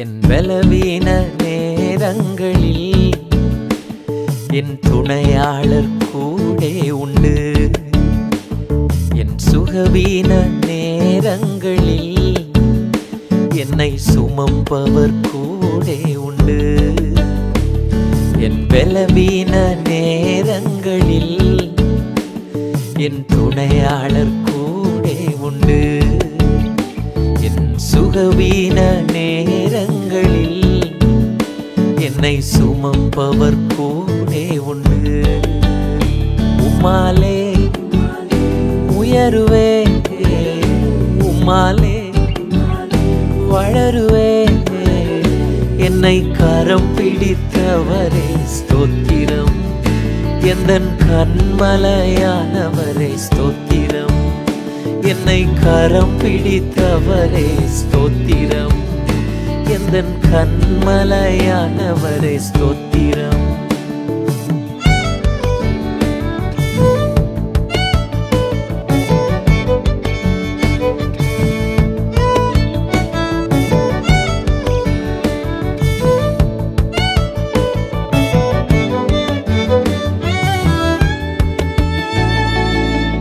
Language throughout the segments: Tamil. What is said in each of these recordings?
என் பலவீன நேரங்களில் என் துணையாளர் கூடே உண்டு. என் சுகவீன நேரங்களில் என்னை சுமப்பவர் கூடே உண்டு. என் பலவீன நேரங்களில் என் துணையாளர் கூடே உண்டு. என் சுகவீன என்னை சுமப்பவர் கூடே உண்டு. உம்மாலே உயருவே. உம்மாலே வளருவே. என்னை கரம் பிடித்தவரே ஸ்தோத்திரம். எந்தன் கண்மலையானவரே ஸ்தோத்திரம். என்னை கரம் பிடித்தவரே ஸ்தோத்திரம். எந்தன் கண்மலையானவரே ஸ்தோத்திரம்.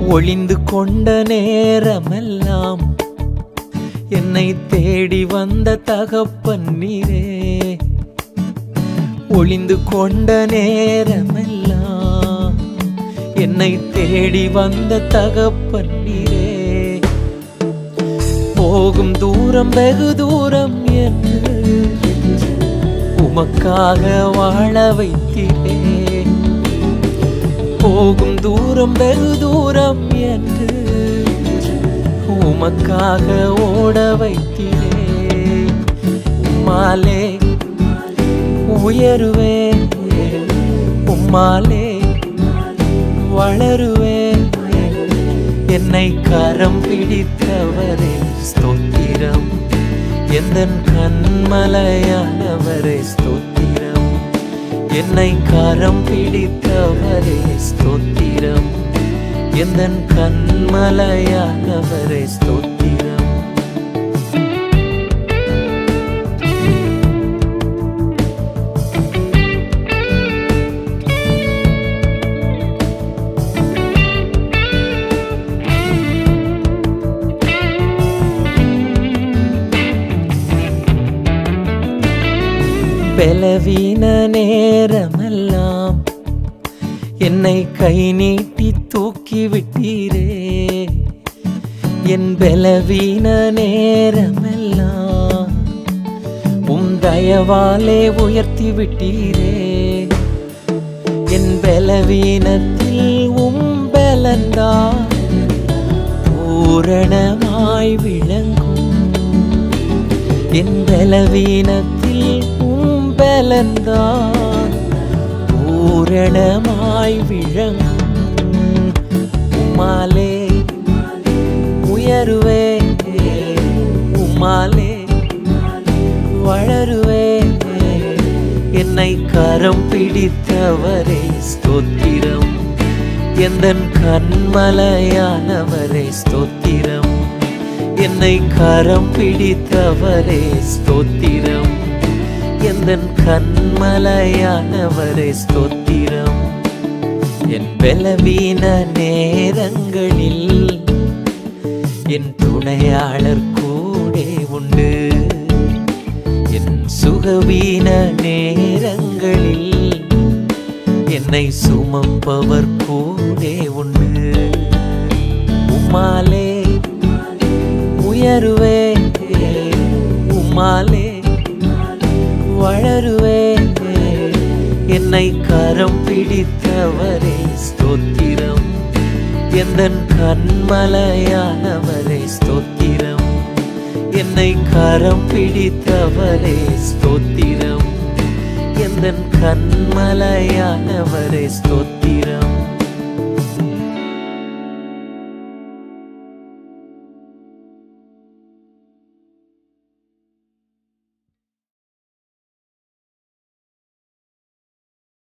ஒளிந்து கொண்ட நேரமெல்லாம் என்னை தேடி வந்த தகப்பன் நீரே. ஒளிந்து கொண்ட நேரமெல்லாம் என்னை தேடி வந்த தகப்பன் நீரே. போகும் தூரம் வெகு தூரம் என்று உமக்காக வாழ வைத்தீரே போகும் தூரம் வெகு தூரம் என்று உமக்காக ஓட வைத்திலே உம்மாலே உயருவே உம்மாலே வளருவே என்னை கரம் பிடித்தவரே ஸ்தோத்திரம். எந்தன் கண்மலையானவரே ஸ்தோத்திரம். என்னை கரம் பிடித்தவரே ஸ்தோத்திரம். எந்தன் கண்மலையானவரே ஸ்தோத்திரம். பலவீன நேரமெல்லாம் என்னை கை நீட்டி தூக்கி விட்டீரே. என் பலவீன நேரமெல்லாம் உம் தயவாலே உயர்த்தி விட்டீரே. என் பலவீனத்தில் உம் பலந்தா பூரணமாய் விளங்கும். என் பலவீனத்தில் உம் பலந்தான் பூரணமாய் விளங்கும். உம்மாலே உயருவே உம்மாலே வளருவே. என்னை கரம் பிடித்தவரே ஸ்தோத்திரம். எந்த கண்மலையானவரே ஸ்தோத்திரம். என்னை கரம் பிடித்தவரே ஸ்தோத்திரம். எந்த கண்மலையானவரே ஸ்தோத்திரம். என் பலவீன நேரங்களில் என் துணையாளர் கூடே உண்டு. என் சுகவீன நேரங்களில் என்னை சுமப்பவர் கூடே உண்டு. என்னை கரம் பிடித்தவரே ஸ்தோத்திரம். எந்தன் கண்மலையானவரே ஸ்தோத்திரம். என்னை கரம் பிடித்தவரே ஸ்தோத்திரம். எந்தன் கண்மலையானவரே ஸ்தோத்திரம்.